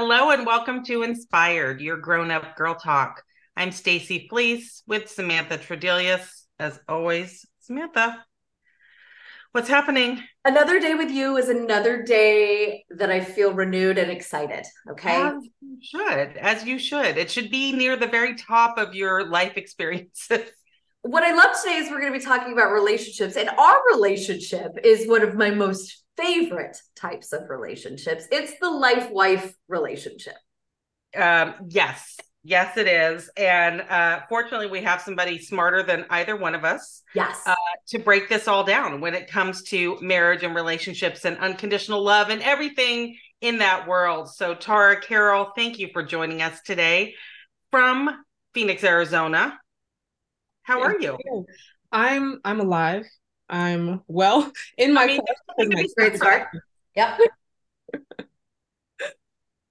Hello and welcome to Inspired, your grown-up girl talk. I'm Stacy Fleece with Samantha Tredelius. As always, Samantha, what's happening? Another day with you is another day that I feel renewed and excited. Okay. As you should, as you should. It should be near the very top of your life experiences. What I love today is we're going to be talking about relationships, and our relationship is one of my most favorite types of relationships. It's the life wife relationship. Um, yes, yes, it is. And uh, fortunately, we have somebody smarter than either one of us. Yes. Uh, to break this all down when it comes to marriage and relationships and unconditional love and everything in that world. So, Tara Carroll, thank you for joining us today from Phoenix, Arizona. How are you? I'm I'm alive. I'm well in my, I mean, my great start. Yep.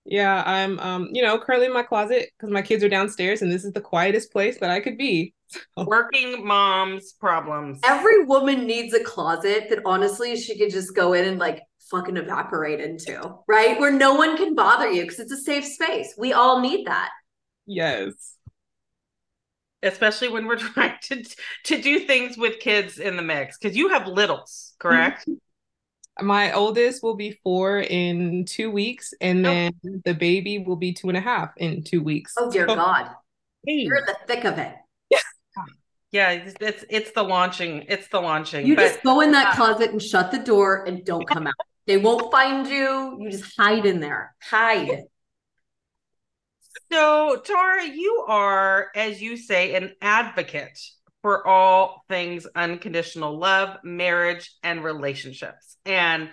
yeah, I'm um, you know, currently in my closet because my kids are downstairs and this is the quietest place that I could be. So. Working moms problems. Every woman needs a closet that honestly she could just go in and like fucking evaporate into, right? Where no one can bother you because it's a safe space. We all need that. Yes especially when we're trying to to do things with kids in the mix because you have littles correct? My oldest will be four in two weeks and oh. then oh. the baby will be two and a half in two weeks. Oh dear so, god. Hey. you're in the thick of it. Yeah yeah it's, it's it's the launching it's the launching you but, just go in that uh, closet and shut the door and don't come out. They won't find you. You just hide in there. Hide so, Tara, you are, as you say, an advocate for all things unconditional love, marriage, and relationships. And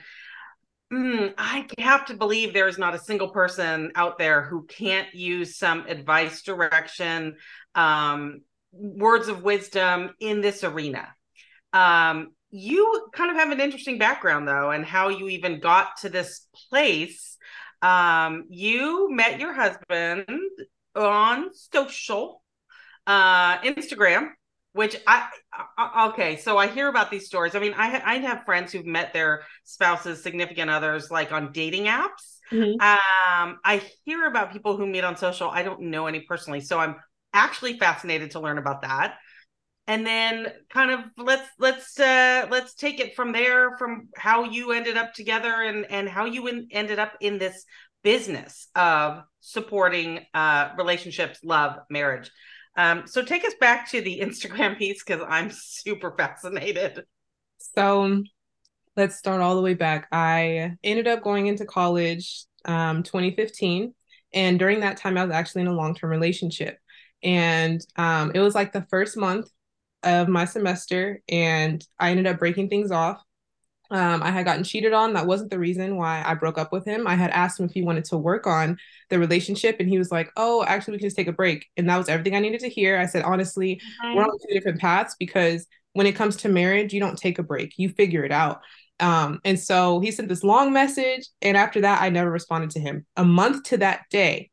mm, I have to believe there is not a single person out there who can't use some advice, direction, um, words of wisdom in this arena. Um, you kind of have an interesting background, though, and how you even got to this place um, you met your husband on social, uh, Instagram, which I, I, okay. So I hear about these stories. I mean, I I have friends who've met their spouses, significant others, like on dating apps. Mm-hmm. Um, I hear about people who meet on social. I don't know any personally, so I'm actually fascinated to learn about that and then kind of let's let's uh let's take it from there from how you ended up together and and how you in, ended up in this business of supporting uh relationships love marriage. Um so take us back to the instagram piece because i'm super fascinated. So let's start all the way back. I ended up going into college um 2015 and during that time i was actually in a long-term relationship. And um, it was like the first month of my semester and I ended up breaking things off. Um, I had gotten cheated on. That wasn't the reason why I broke up with him. I had asked him if he wanted to work on the relationship, and he was like, "Oh, actually, we can just take a break." And that was everything I needed to hear. I said, "Honestly, we're on two different paths because when it comes to marriage, you don't take a break; you figure it out." Um, and so he sent this long message, and after that, I never responded to him. A month to that day,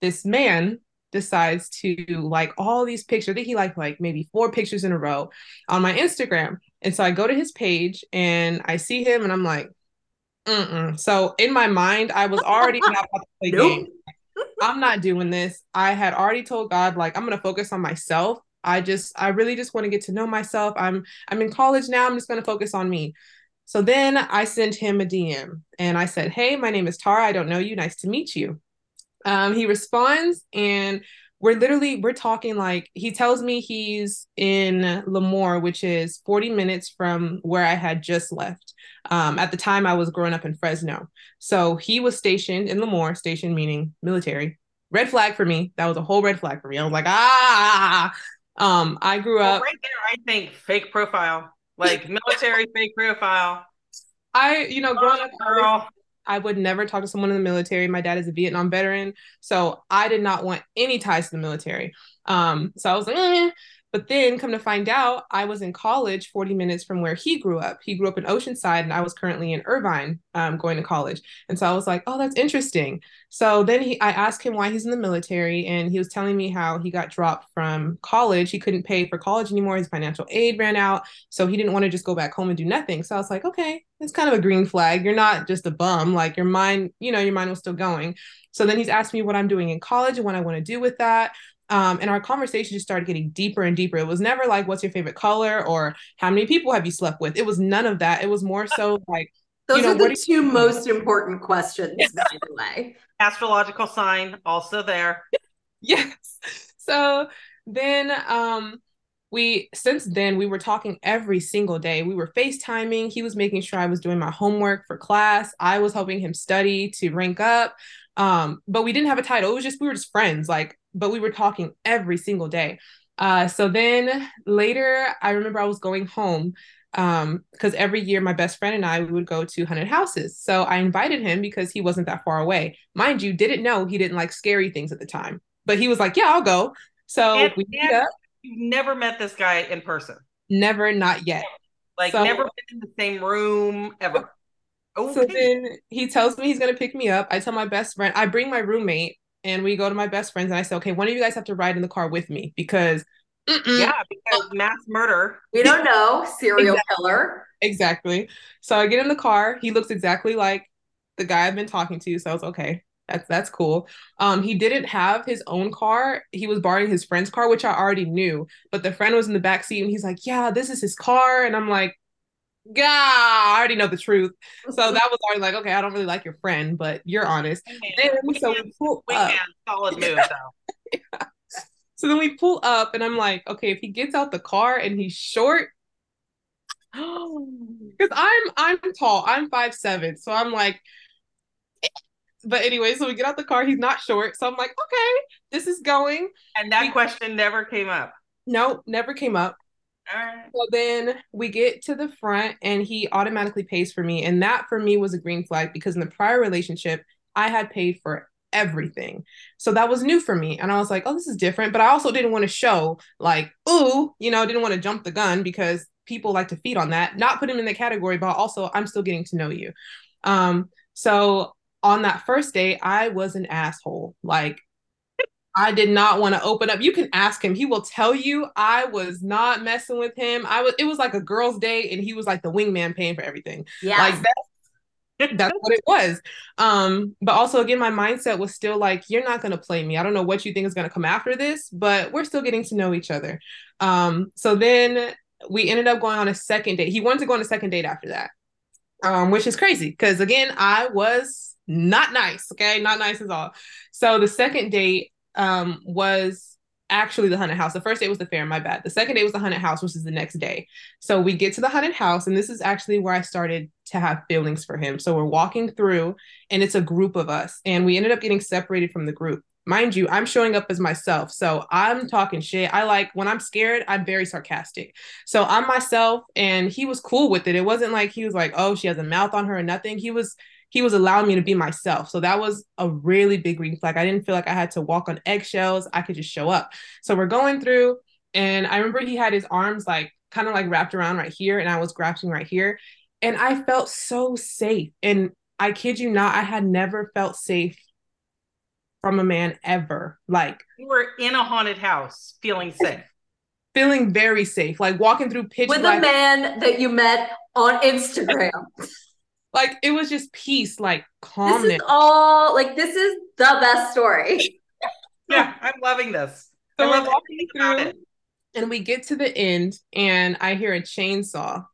this man decides to like all these pictures. I think he liked like maybe four pictures in a row on my Instagram. And so I go to his page and I see him and I'm like, Mm-mm. so in my mind, I was already not about to play nope. games. I'm not doing this. I had already told God, like, I'm gonna focus on myself. I just, I really just want to get to know myself. I'm, I'm in college now. I'm just gonna focus on me. So then I sent him a DM and I said, Hey, my name is Tara. I don't know you. Nice to meet you. Um, he responds and we're literally we're talking like he tells me he's in Lemoore, which is 40 minutes from where I had just left. Um, at the time I was growing up in Fresno. So he was stationed in Lemoore, station meaning military. Red flag for me. That was a whole red flag for me. I was like, ah. Um, I grew well, up right there. I think fake profile, like military fake profile. I, you know, growing up, girl. I would never talk to someone in the military. My dad is a Vietnam veteran, so I did not want any ties to the military. Um, so I was like, eh. But then come to find out, I was in college 40 minutes from where he grew up. He grew up in Oceanside, and I was currently in Irvine um, going to college. And so I was like, oh, that's interesting. So then he, I asked him why he's in the military, and he was telling me how he got dropped from college. He couldn't pay for college anymore. His financial aid ran out. So he didn't want to just go back home and do nothing. So I was like, okay, it's kind of a green flag. You're not just a bum. Like your mind, you know, your mind was still going. So then he's asked me what I'm doing in college and what I want to do with that. Um, and our conversation just started getting deeper and deeper. It was never like, what's your favorite color or how many people have you slept with? It was none of that. It was more so like, those you know, are the two most important questions, by the way. Astrological sign also there. yes. So then um we since then we were talking every single day. We were FaceTiming. He was making sure I was doing my homework for class. I was helping him study to rank up. Um, but we didn't have a title. It was just we were just friends. Like but we were talking every single day. Uh, so then later, I remember I was going home um because every year my best friend and I we would go to haunted houses. So I invited him because he wasn't that far away. Mind you, didn't know he didn't like scary things at the time, but he was like, "Yeah, I'll go." So and, we meet up. You've never met this guy in person. Never, not yet. Like so, never been in the same room ever. Okay. So then he tells me he's gonna pick me up. I tell my best friend, I bring my roommate and we go to my best friends and I say, okay, one of you guys have to ride in the car with me because mm-mm. yeah, because mass murder. We don't know serial exactly. killer. Exactly. So I get in the car. He looks exactly like the guy I've been talking to. So I was okay. That's that's cool. Um, he didn't have his own car. He was borrowing his friend's car, which I already knew. But the friend was in the back seat, and he's like, "Yeah, this is his car." And I'm like, God, I already know the truth. So mm-hmm. that was already like, okay, I don't really like your friend, but you're honest. Then, so we pull up. solid move though. yeah. So then we pull up, and I'm like, okay, if he gets out the car and he's short, because I'm I'm tall, I'm five seven, so I'm like. But anyway, so we get out the car. He's not short, so I'm like, okay, this is going. And that we, question never came up. No, never came up. So then we get to the front and he automatically pays for me. And that for me was a green flag because in the prior relationship, I had paid for everything. So that was new for me. And I was like, oh, this is different. But I also didn't want to show like, ooh, you know, didn't want to jump the gun because people like to feed on that. Not put him in the category, but also I'm still getting to know you. Um, so on that first date, I was an asshole. Like I did not want to open up. You can ask him. He will tell you I was not messing with him. I was it was like a girl's day and he was like the wingman paying for everything. Yeah. Like that's that's what it was. Um, but also again, my mindset was still like, you're not gonna play me. I don't know what you think is gonna come after this, but we're still getting to know each other. Um, so then we ended up going on a second date. He wanted to go on a second date after that. Um, which is crazy because again, I was not nice. Okay, not nice at all. So the second date, um, was actually the haunted house. The first day was the fair, my bad. The second day was the haunted house, which is the next day. So we get to the haunted house, and this is actually where I started to have feelings for him. So we're walking through, and it's a group of us, and we ended up getting separated from the group. Mind you, I'm showing up as myself. So I'm talking shit. I like when I'm scared, I'm very sarcastic. So I'm myself, and he was cool with it. It wasn't like he was like, oh, she has a mouth on her or nothing. He was he was allowing me to be myself. So that was a really big green flag. I didn't feel like I had to walk on eggshells. I could just show up. So we're going through, and I remember he had his arms like kind of like wrapped around right here, and I was grasping right here. And I felt so safe. And I kid you not, I had never felt safe from a man ever. Like you were in a haunted house feeling safe. Feeling very safe, like walking through pitch with black- a man that you met on Instagram. Like it was just peace, like calmness. This is all like this is the best story. yeah, I'm loving this. So I we're walking through and we get to the end and I hear a chainsaw.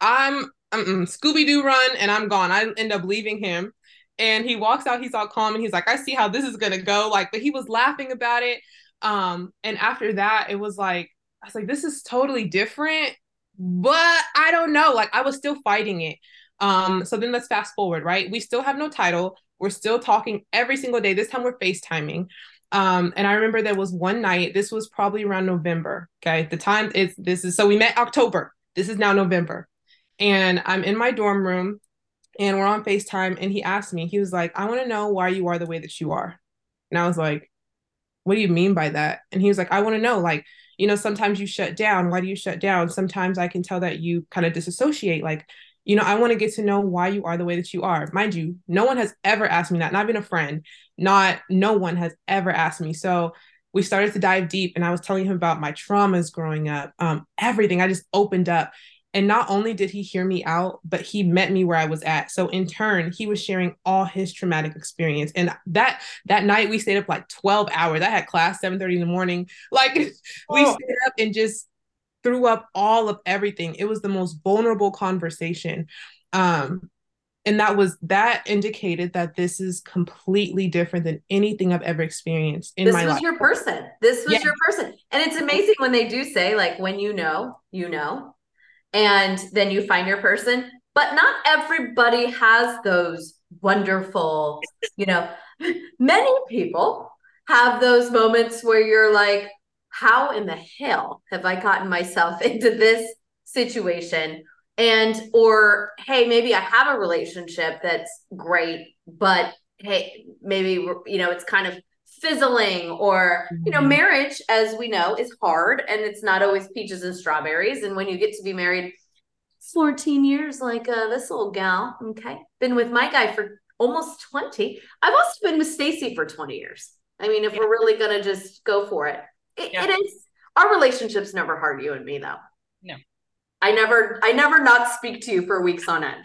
I'm Scooby Doo run and I'm gone. I end up leaving him and he walks out. He's all calm and he's like, I see how this is gonna go. Like, but he was laughing about it. Um, and after that, it was like, I was like, this is totally different, but I don't know. Like, I was still fighting it. Um, so then let's fast forward, right? We still have no title. We're still talking every single day. This time we're FaceTiming. Um, and I remember there was one night, this was probably around November. Okay. The time is this is so we met October. This is now November. And I'm in my dorm room and we're on FaceTime. And he asked me, he was like, I want to know why you are the way that you are. And I was like, What do you mean by that? And he was like, I want to know, like, you know, sometimes you shut down. Why do you shut down? Sometimes I can tell that you kind of disassociate. Like, you know, I want to get to know why you are the way that you are. Mind you, no one has ever asked me that, not even a friend, not no one has ever asked me. So we started to dive deep and I was telling him about my traumas growing up, um, everything. I just opened up. And not only did he hear me out, but he met me where I was at. So in turn, he was sharing all his traumatic experience. And that that night we stayed up like 12 hours. I had class 7 30 in the morning. Like oh. we stayed up and just threw up all of everything. It was the most vulnerable conversation. Um, and that was that indicated that this is completely different than anything I've ever experienced in this my life. This was your person. This was yeah. your person. And it's amazing when they do say like when you know, you know and then you find your person but not everybody has those wonderful you know many people have those moments where you're like how in the hell have i gotten myself into this situation? And or hey maybe i have a relationship that's great but hey maybe you know it's kind of fizzling or you know mm-hmm. marriage as we know is hard and it's not always peaches and strawberries. And when you get to be married 14 years like uh, this old gal okay been with my guy for almost 20 i've also been with stacy for 20 years. I mean if we're really gonna just go for it it, yeah. it is our relationships never hard you and me though no i never i never not speak to you for weeks on end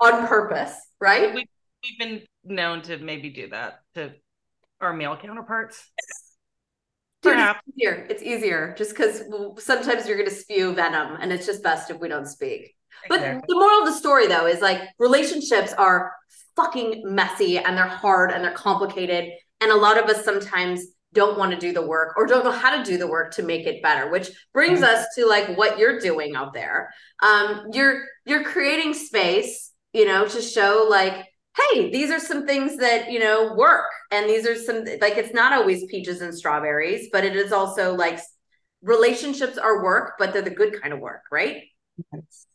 on purpose right we, we've been known to maybe do that to our male counterparts. Perhaps. It's easier. It's easier just because sometimes you're going to spew venom and it's just best if we don't speak. Exactly. But the moral of the story, though, is like relationships are fucking messy and they're hard and they're complicated. And a lot of us sometimes don't want to do the work or don't know how to do the work to make it better which brings mm-hmm. us to like what you're doing out there um you're you're creating space you know to show like hey, these are some things that, you know, work. And these are some, like, it's not always peaches and strawberries, but it is also like relationships are work, but they're the good kind of work, right? Yes.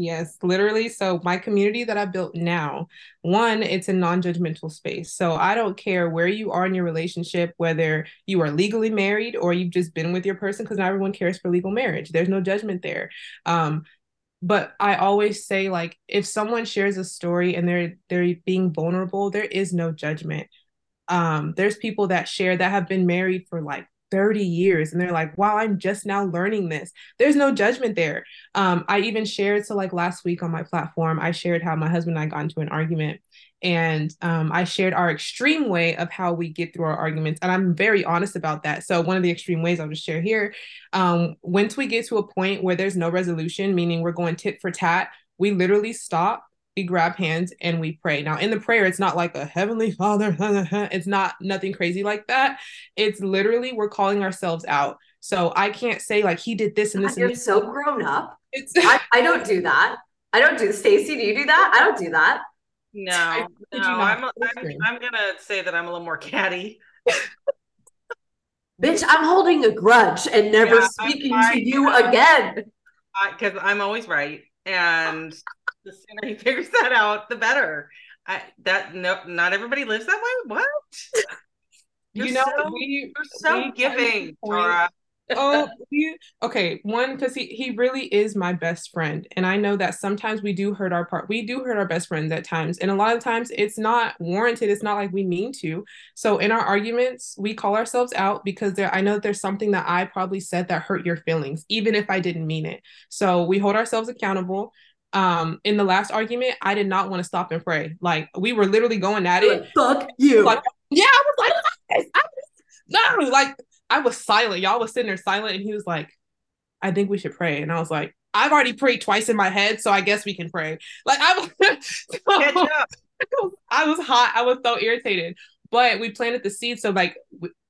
Yes, literally. So my community that I built now, one, it's a non-judgmental space. So I don't care where you are in your relationship, whether you are legally married or you've just been with your person, because not everyone cares for legal marriage. There's no judgment there. Um, but i always say like if someone shares a story and they're they're being vulnerable there is no judgment um there's people that share that have been married for like 30 years and they're like wow i'm just now learning this there's no judgment there um i even shared so like last week on my platform i shared how my husband and i got into an argument and um, I shared our extreme way of how we get through our arguments. And I'm very honest about that. So, one of the extreme ways I'll just share here um, once we get to a point where there's no resolution, meaning we're going tit for tat, we literally stop, we grab hands, and we pray. Now, in the prayer, it's not like a Heavenly Father, it's not nothing crazy like that. It's literally we're calling ourselves out. So, I can't say like he did this and this. You're this. so grown up. I, I don't do that. I don't do Stacy, do you do that? I don't do that. No, no, I'm, I'm, I'm gonna say that I'm a little more catty. Bitch, I'm holding a grudge and never yeah, speaking I, to you I, again. Because I'm always right, and the sooner he figures that out, the better. I that no, not everybody lives that way. What? You're you know, so, we, you're so we giving, Tara oh, okay. One, because he he really is my best friend, and I know that sometimes we do hurt our part. We do hurt our best friends at times, and a lot of times it's not warranted. It's not like we mean to. So in our arguments, we call ourselves out because there. I know that there's something that I probably said that hurt your feelings, even if I didn't mean it. So we hold ourselves accountable um in the last argument i did not want to stop and pray like we were literally going at it fuck you like yeah i was like I was, no like I was silent. Y'all was sitting there silent, and he was like, "I think we should pray." And I was like, "I've already prayed twice in my head, so I guess we can pray." Like I was, so, I was hot. I was so irritated. But we planted the seed, so like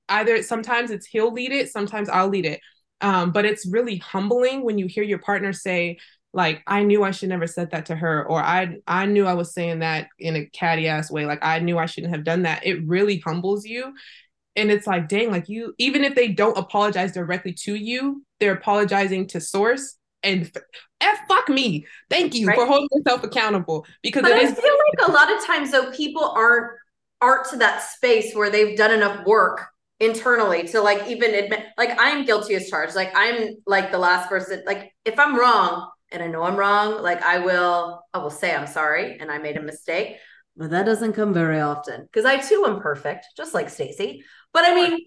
either sometimes it's he'll lead it, sometimes I'll lead it. Um, but it's really humbling when you hear your partner say, like I knew I should never said that to her, or I I knew I was saying that in a catty ass way. Like I knew I shouldn't have done that. It really humbles you, and it's like dang like you even if they don't apologize directly to you they're apologizing to source and f fuck me thank you right? for holding yourself accountable because but it I is- feel like a lot of times though people aren't aren't to that space where they've done enough work internally to like even admit like I'm guilty as charged. Like I'm like the last person like if I'm wrong and I know I'm wrong, like I will I will say I'm sorry and I made a mistake. But that doesn't come very often because I too am perfect, just like Stacy. But I mean,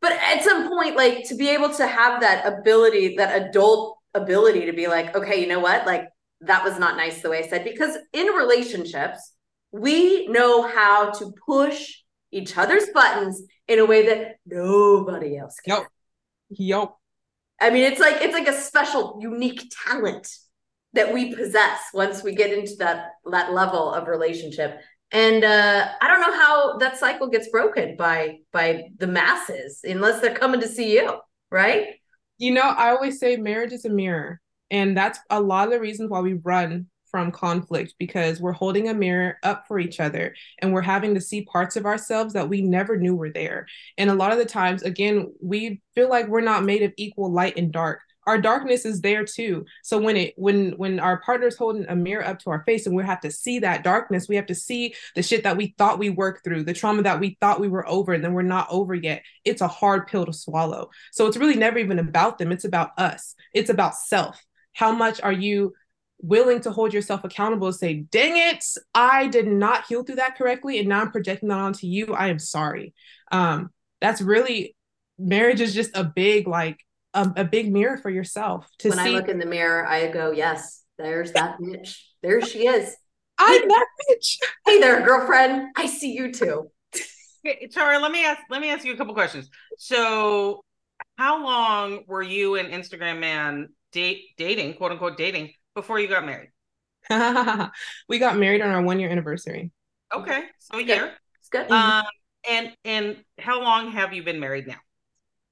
but at some point, like to be able to have that ability, that adult ability to be like, okay, you know what? Like that was not nice the way I said, because in relationships, we know how to push each other's buttons in a way that nobody else can. Yep. Yep. I mean, it's like it's like a special, unique talent that we possess once we get into that that level of relationship. And uh, I don't know how that cycle gets broken by by the masses unless they're coming to see you, right? You know, I always say marriage is a mirror. And that's a lot of the reasons why we run from conflict because we're holding a mirror up for each other and we're having to see parts of ourselves that we never knew were there. And a lot of the times, again, we feel like we're not made of equal light and dark. Our darkness is there too. So when it when when our partner's holding a mirror up to our face and we have to see that darkness we have to see the shit that we thought we worked through the trauma that we thought we were over and then we're not over yet it's a hard pill to swallow. So it's really never even about them. It's about us. It's about self. How much are you willing to hold yourself accountable and say dang it i did not heal through that correctly and now i'm projecting that onto you i am sorry um that's really marriage is just a big like a, a big mirror for yourself to when see. I look in the mirror, I go, yes, there's that bitch. There she is. I'm that bitch. Hey there, girlfriend. I see you too. Okay, Tara, let me ask let me ask you a couple questions. So how long were you and Instagram man date dating, quote unquote dating, before you got married? we got married on our one year anniversary. Okay. So a good. year. It's good. Um and and how long have you been married now?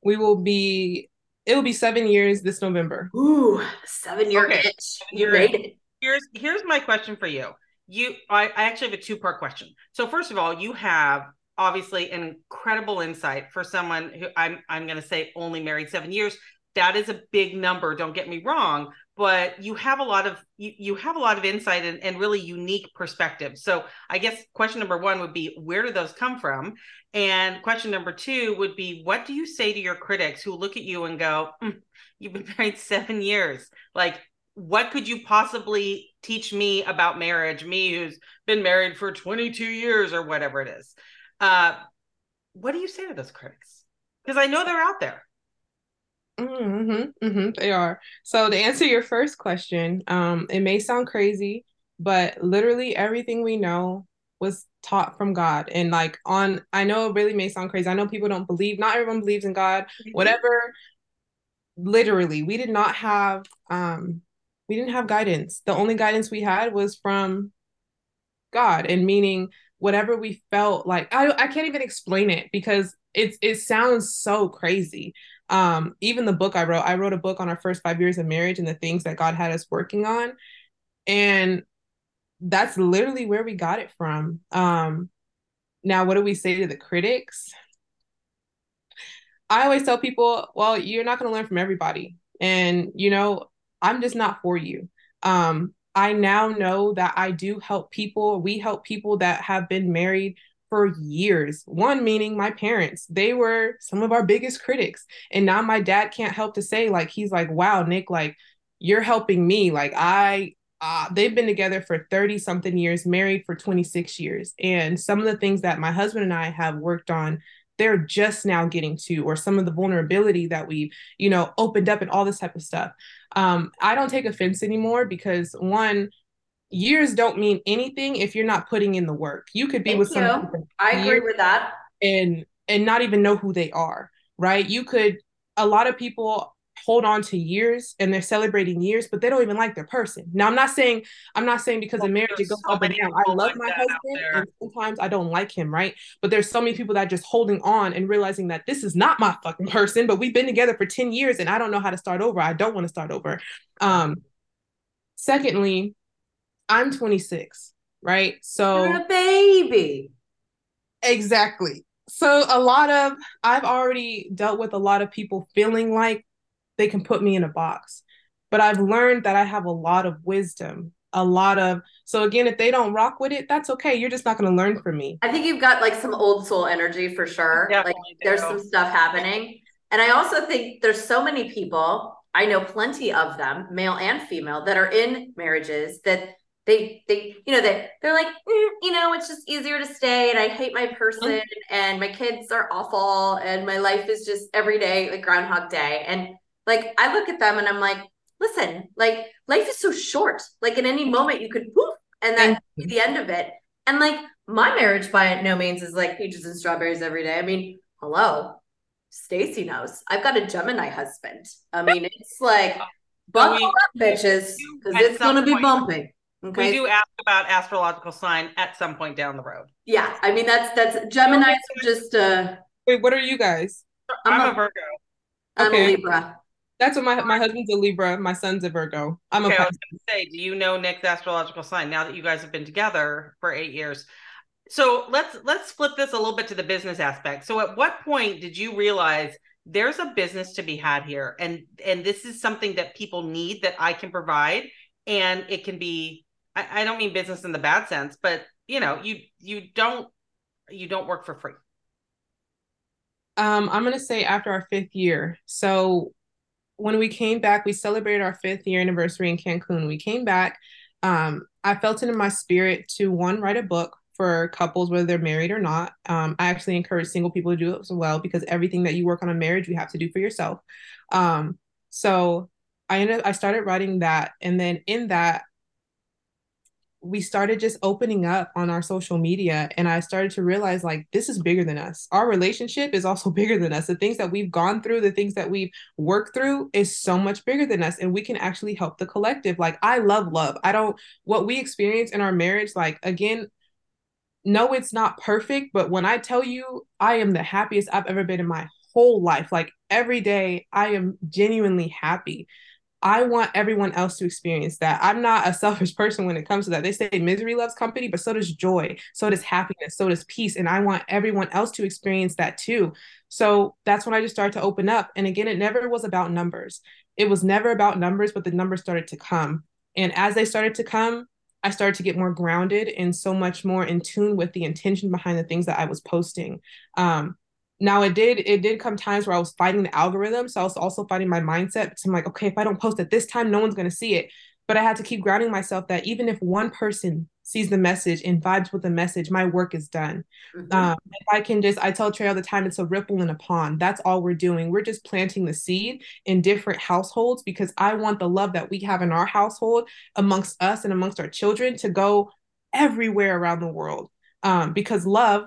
We will be it will be seven years this November. Ooh, seven year Okay. itch. You made it. Here's here's my question for you. You I, I actually have a two part question. So first of all, you have obviously an incredible insight for someone who I'm I'm gonna say only married seven years. That is a big number, don't get me wrong, but you have a lot of you, you have a lot of insight and, and really unique perspective. So I guess question number one would be where do those come from? And question number two would be what do you say to your critics who look at you and go, "Mm, you've been married seven years? Like what could you possibly teach me about marriage me who's been married for 22 years or whatever it is uh what do you say to those critics because i know they're out there Mm-hmm, mm-hmm, they are. So to answer your first question, um, it may sound crazy, but literally everything we know was taught from God. And like on, I know it really may sound crazy. I know people don't believe, not everyone believes in God, whatever. Literally, we did not have um we didn't have guidance. The only guidance we had was from God and meaning whatever we felt like I I can't even explain it because it's it sounds so crazy. Um even the book I wrote, I wrote a book on our first 5 years of marriage and the things that God had us working on and that's literally where we got it from. Um now what do we say to the critics? I always tell people, well, you're not going to learn from everybody. And you know, I'm just not for you. Um I now know that I do help people. We help people that have been married for years. One meaning my parents, they were some of our biggest critics. And now my dad can't help to say, like, he's like, wow, Nick, like, you're helping me. Like, I, uh, they've been together for 30 something years, married for 26 years. And some of the things that my husband and I have worked on, they're just now getting to, or some of the vulnerability that we've, you know, opened up and all this type of stuff um, I don't take offense anymore because one, years don't mean anything if you're not putting in the work. You could be Thank with someone I agree with that. and and not even know who they are, right? You could a lot of people hold on to years and they're celebrating years, but they don't even like their person. Now I'm not saying I'm not saying because Well, in marriage it goes so up and down. I love like my husband and sometimes I don't like him, right? But there's so many people that are just holding on and realizing that this is not my fucking person, but we've been together for 10 years and I don't know how to start over. I don't want to start over. Um secondly, I'm 26, right? So You're a baby. Exactly. So a lot of I've already dealt with a lot of people feeling like they can put me in a box. But I've learned that I have a lot of wisdom, a lot of So again, if they don't rock with it, that's okay. You're just not going to learn from me. I think you've got like some old soul energy for sure. Definitely like do. there's some stuff happening. And I also think there's so many people, I know plenty of them, male and female, that are in marriages that they they you know they they're like mm, you know it's just easier to stay and i hate my person mm-hmm. and my kids are awful and my life is just every day like groundhog day. And like i look at them and i'm like listen like life is so short. Like in any moment you could poof and then be the end of it. And like my marriage by no means is like peaches and strawberries every day. I mean hello stacy knows. I've got a gemini husband. I mean it's like buckle up bitches because it's gonna be bumpy Okay. We do ask about astrological sign at some point down the road. Yeah, I mean that's that's Gemini just uh Wait, what are you guys? I'm, I'm a, a, Virgo. I'm okay. a Libra. That's what my my husband's a Libra, my son's a Virgo. I'm a. okay, a I was gonna say, do you know Nick's astrological sign now that you guys have been together for eight years? So let's let's flip this a little bit to the business aspect. So at what point did you realize there's a business to be had here and and this is something that people need that I can provide and it can be I, I don't mean business in the bad sense, but you know, you you don't you don't work for free. Um, I'm gonna say after our fifth year. So when we came back, we celebrated our fifth year anniversary in Cancun. We came back. Um, I felt it in my spirit to one write a book for couples whether they're married or not. Um, I actually encourage single people to do it as well because everything that you work on a marriage, you have to do for yourself. Um, so I ended I started writing that, and then in that we started just opening up on our social media and i started to realize like this is bigger than us. Our relationship is also bigger than us. The things that we've gone through the things that we've worked through is so much bigger than us and we can actually help the collective. Like i love love. I don't what we experience in our marriage like again no it's not perfect but when i tell you i am the happiest i've ever been in my whole life. Like every day i am genuinely happy I want everyone else to experience that. I'm not a selfish person when it comes to that. They say misery loves company, but so does joy, so does happiness, so does peace. And I want everyone else to experience that too. So that's when I just started to open up. And again, it never was about numbers. It was never about numbers, but the numbers started to come. And as they started to come, I started to get more grounded and so much more in tune with the intention behind the things that I was posting. Um, now it did it did come times where I was fighting the algorithm. So I was also fighting my mindset. So I'm like, okay, if I don't post at this time, no one's gonna see it. But I had to keep grounding myself that even if one person sees the message and vibes with the message, my work is done. Mm-hmm. Um, if I can just, I tell Trey all the time, it's a ripple in a pond. That's all we're doing. We're just planting the seed in different households because I want the love that we have in our household amongst us and amongst our children to go everywhere around the world. Um, because love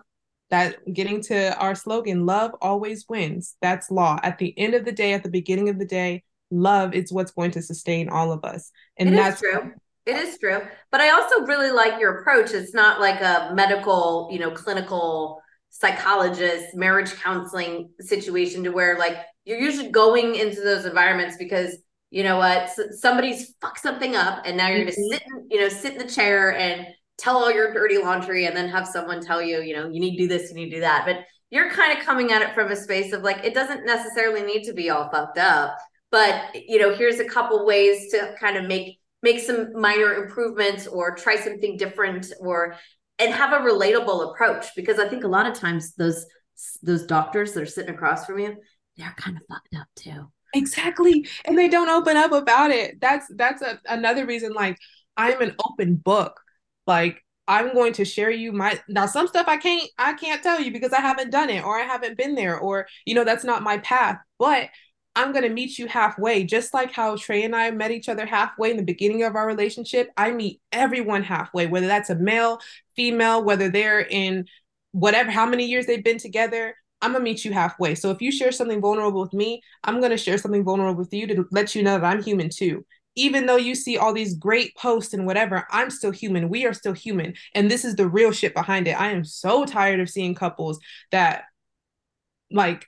that getting to our slogan love always wins. That's law. At the end of the day at the beginning of the day love is what's going to sustain all of us. And it that's true. It is true. But i also really like your approach. It's not like a medical you know clinical psychologist marriage counseling situation to where like you're usually going into those environments because you know what somebody's fucked something up and now you're mm-hmm. gonna sit in, you know sit in the chair and tell all your dirty laundry and then have someone tell you, you know, you need to do this, you need to do that. But you're kind of coming at it from a space of like, it doesn't necessarily need to be all fucked up, but you know, here's a couple ways to kind of make make some minor improvements or try something different or and have a relatable approach because I think a lot of times those those doctors that are sitting across from you, they're kind of fucked up too. Exactly. And they don't open up about it. That's that's a, another reason like I'm an open book like I'm going to share you my now some stuff I can't I can't tell you because I haven't done it or I haven't been there or you know that's not my path. But I'm going to meet you halfway just like how Trey and I met each other halfway in the beginning of our relationship. I meet everyone halfway whether that's a male, female, whether they're in whatever how many years they've been together. I'm gonna meet you halfway. So if you share something vulnerable with me, I'm gonna share something vulnerable with you to let you know that I'm human too even though you see all these great posts and whatever, I'm still human. We are still human. And this is the real shit behind it. I am so tired of seeing couples that like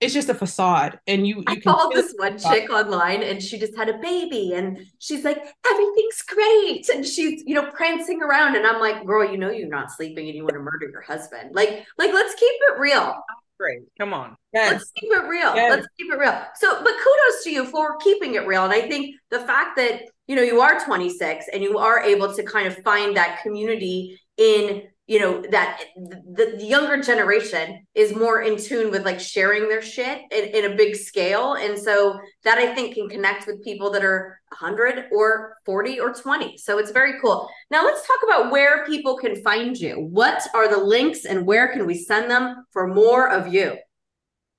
it's just a facade and you, you I called this one chick online and she just had a baby and she's like everything's great and she's you know prancing around and I'm like girl you know you're not sleeping and you want to murder your husband like like let's keep it real great. Come on. Yes. Let's keep it real. Yes. Let's keep it real. So, but kudos to you for keeping it real. And I think the fact that you know you are 26 and you are able to kind of find that community in you know that the, the, younger generation is more in tune with like sharing their shit in, in a big scale. And so that i think can connect with people that are 100 or 40 or 20 so it's very cool. Now let's talk about where people can find you. What are the links and where can we send them for more of you?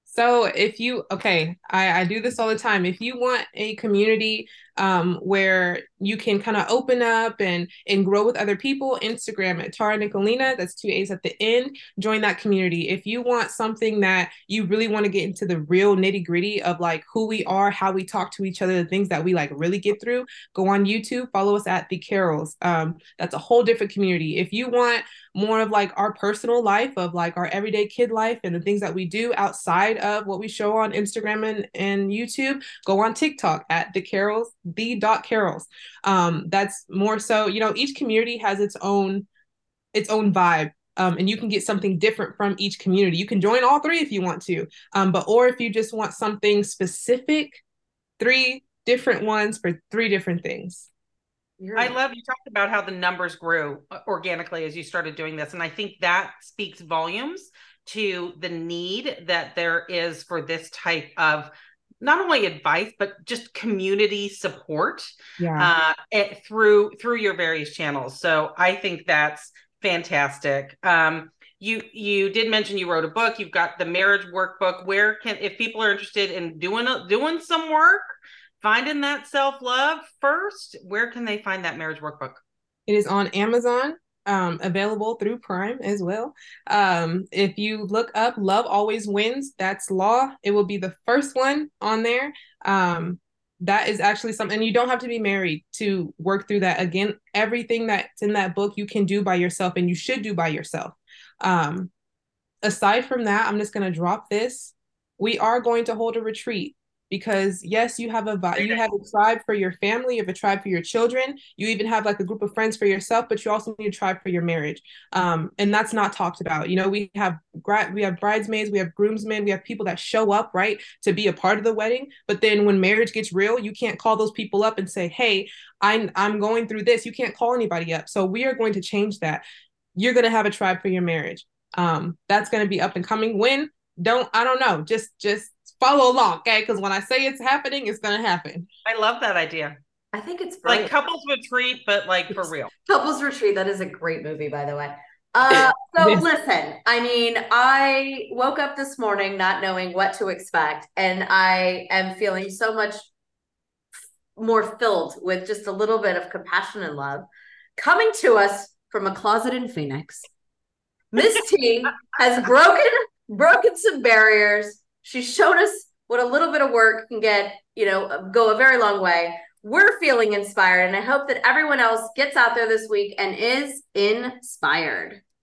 So if you okay, I, I do this all the time. If you want a community um, where you can kind of open up and and grow with other people, Instagram at Tara Nicolina, that's two A's at the end. Join that community. If you want something that you really want to get into the real nitty gritty of like who we are, how we talk to each other, the things that we like really get through, go on YouTube, follow us at the Carrolls. Um, that's a whole different community. If you want more of like our personal life of like our everyday kid life and the things that we do outside of what we show on Instagram and, and YouTube, go on TikTok at the Carrolls, the dot Carrolls. Um, that's more so, you know, each community has its own its own vibe. Um, and you can get something different from each community. You can join all three if you want to, um, but or if you just want something specific, three different ones for three different things. You're I love you talked about how the numbers grew uh, organically as you started doing this. And I think that speaks volumes to the need that there is for this type of not only advice but just community support yeah. uh, through through your various channels. So i think that's fantastic. Um, you you did mention you wrote a book. You've got the marriage workbook. Where can if people are interested in doing doing some work finding that self love first, where can they find that marriage workbook? It is on Amazon, um, available through Prime as well. Um, if you look up Love Always Wins, that's law. It will be the first one on there. Um, that is actually something you don't have to be married to work through that. Again, everything that's in that book you can do by yourself and you should do by yourself. Um, aside from that, I'm just going to drop this. We are going to hold a retreat because yes you have a you have a tribe for your family you have a tribe for your children you even have like a group of friends for yourself but you also need a tribe for your marriage. Um, and that's not talked about. You know we have we have bridesmaids we have groomsmen we have people that show up right to be a part of the wedding but then when marriage gets real you can't call those people up and say hey i'm i'm going through this. You can't call anybody up. So we are going to change that. You're going to have a tribe for your marriage. Um, that's going to be up and coming when don't i don't know. Just just follow along, okay? Because when I say it's happening, it's gonna happen. I love that idea. I think it's brilliant. like couples retreat, but like for real. Couples retreat. That is a great movie, by the way. Uh, so listen, I mean, I woke up this morning not knowing what to expect, and I am feeling so much more filled with just a little bit of compassion and love. Coming to us from a closet in Phoenix, Miss T has broken broken some barriers She's shown us what a little bit of work can get, you know, go a very long way. We're feeling inspired, and I hope that everyone else gets out there this week and is inspired.